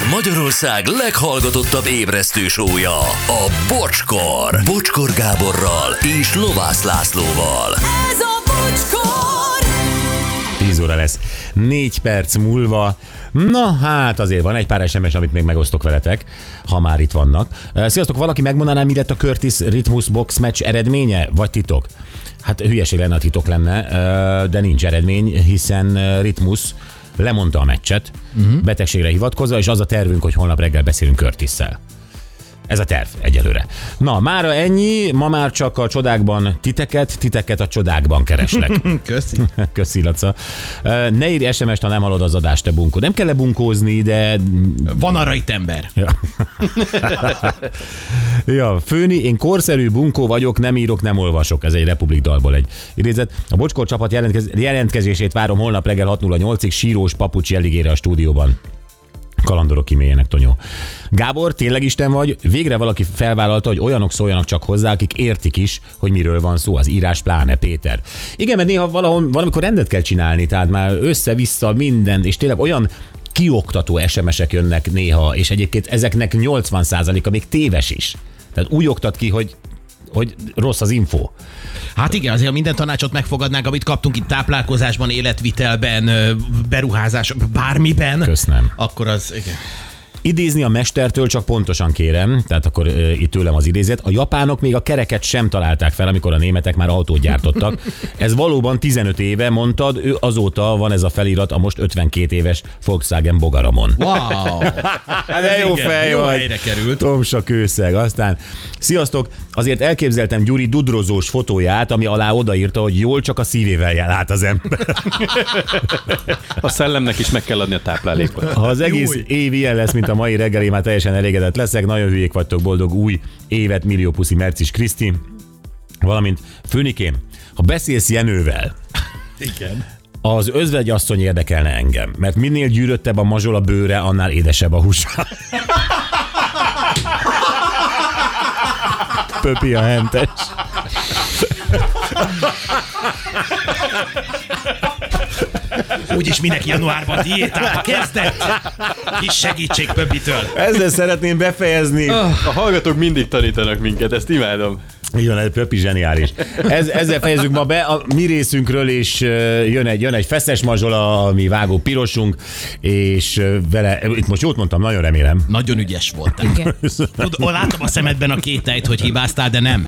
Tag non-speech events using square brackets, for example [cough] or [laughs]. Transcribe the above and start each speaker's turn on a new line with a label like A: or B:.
A: Ez Magyarország leghallgatottabb ébresztő sója, a Bocskor. Bocskor Gáborral és Lovász Lászlóval.
B: Ez a bocskor!
C: 10 óra lesz. 4 perc múlva. Na hát azért van egy pár SMS, amit még megosztok veletek, ha már itt vannak. Sziasztok, valaki megmondaná, mi lett a Curtis Rhythmus Box match eredménye, vagy titok? Hát hülyeség lenne, a titok lenne, de nincs eredmény, hiszen Rhythmus lemondta a meccset, uh-huh. betegségre hivatkozva, és az a tervünk, hogy holnap reggel beszélünk Curtisszel. Ez a terv egyelőre. Na, mára ennyi, ma már csak a csodákban titeket, titeket a csodákban kereslek. [laughs]
D: Köszi. [laughs]
C: Köszi, Laca. Ne írj SMS-t, ha nem hallod az adást, te bunkó. Nem kell lebunkózni, de...
D: Van arra itt ember.
C: Ja. [laughs] ja, főni, én korszerű bunkó vagyok, nem írok, nem olvasok. Ez egy Republik dalból egy idézet. A Bocskor csapat jelentkez, jelentkezését várom holnap reggel 6.08-ig sírós papucs jelligére a stúdióban. Kalandorok kimélyenek, Tonyó. Gábor, tényleg Isten vagy? Végre valaki felvállalta, hogy olyanok szóljanak csak hozzá, akik értik is, hogy miről van szó, az írás pláne, Péter. Igen, mert néha valahol, valamikor rendet kell csinálni, tehát már össze-vissza minden, és tényleg olyan kioktató SMS-ek jönnek néha, és egyébként ezeknek 80%-a még téves is. Tehát úgy oktat ki, hogy hogy rossz az info.
D: Hát igen, azért minden tanácsot megfogadnánk, amit kaptunk itt táplálkozásban, életvitelben, beruházás, bármiben,
C: Köszönöm.
D: akkor az, igen.
C: Idézni a mestertől csak pontosan kérem, tehát akkor uh, itt tőlem az idézet. A japánok még a kereket sem találták fel, amikor a németek már autót gyártottak. Ez valóban 15 éve, mondtad, ő azóta van ez a felirat a most 52 éves Volkswagen Bogaramon.
D: Wow!
C: Hát de jó
D: igen,
C: fej
D: jó
C: vagy.
D: helyre került.
C: Tomsa kőszeg. Aztán, sziasztok, azért elképzeltem Gyuri dudrozós fotóját, ami alá odaírta, hogy jól csak a szívével jár át az ember.
E: A szellemnek is meg kell adni a táplálékot.
C: Ha az egész
D: Júj.
C: év ilyen lesz, mint a mai reggel, én már teljesen elégedett leszek. Nagyon hülyék vagytok, boldog új évet, millió puszi Mercis Kriszti. Valamint Főnikém, ha beszélsz Jenővel,
D: Igen.
C: az özvegyasszony érdekelne engem, mert minél gyűröttebb a mazsola bőre, annál édesebb a húsa. Pöpi a hentes.
D: Úgyis mindenki januárban diétába kezdett. Kis segítség Pöbbitől.
C: Ezzel szeretném befejezni.
E: A hallgatók mindig tanítanak minket, ezt imádom.
C: Igen, ez Pöpi zseniális. Ez, ezzel fejezzük ma be a mi részünkről, és ö, jön egy, jön egy feszes mazsola, ami vágó pirosunk, és vele, itt most jót mondtam, nagyon remélem.
D: Nagyon ügyes volt.
B: Igen.
D: Tud, látom a szemedben a kételyt, hogy hibáztál, de nem.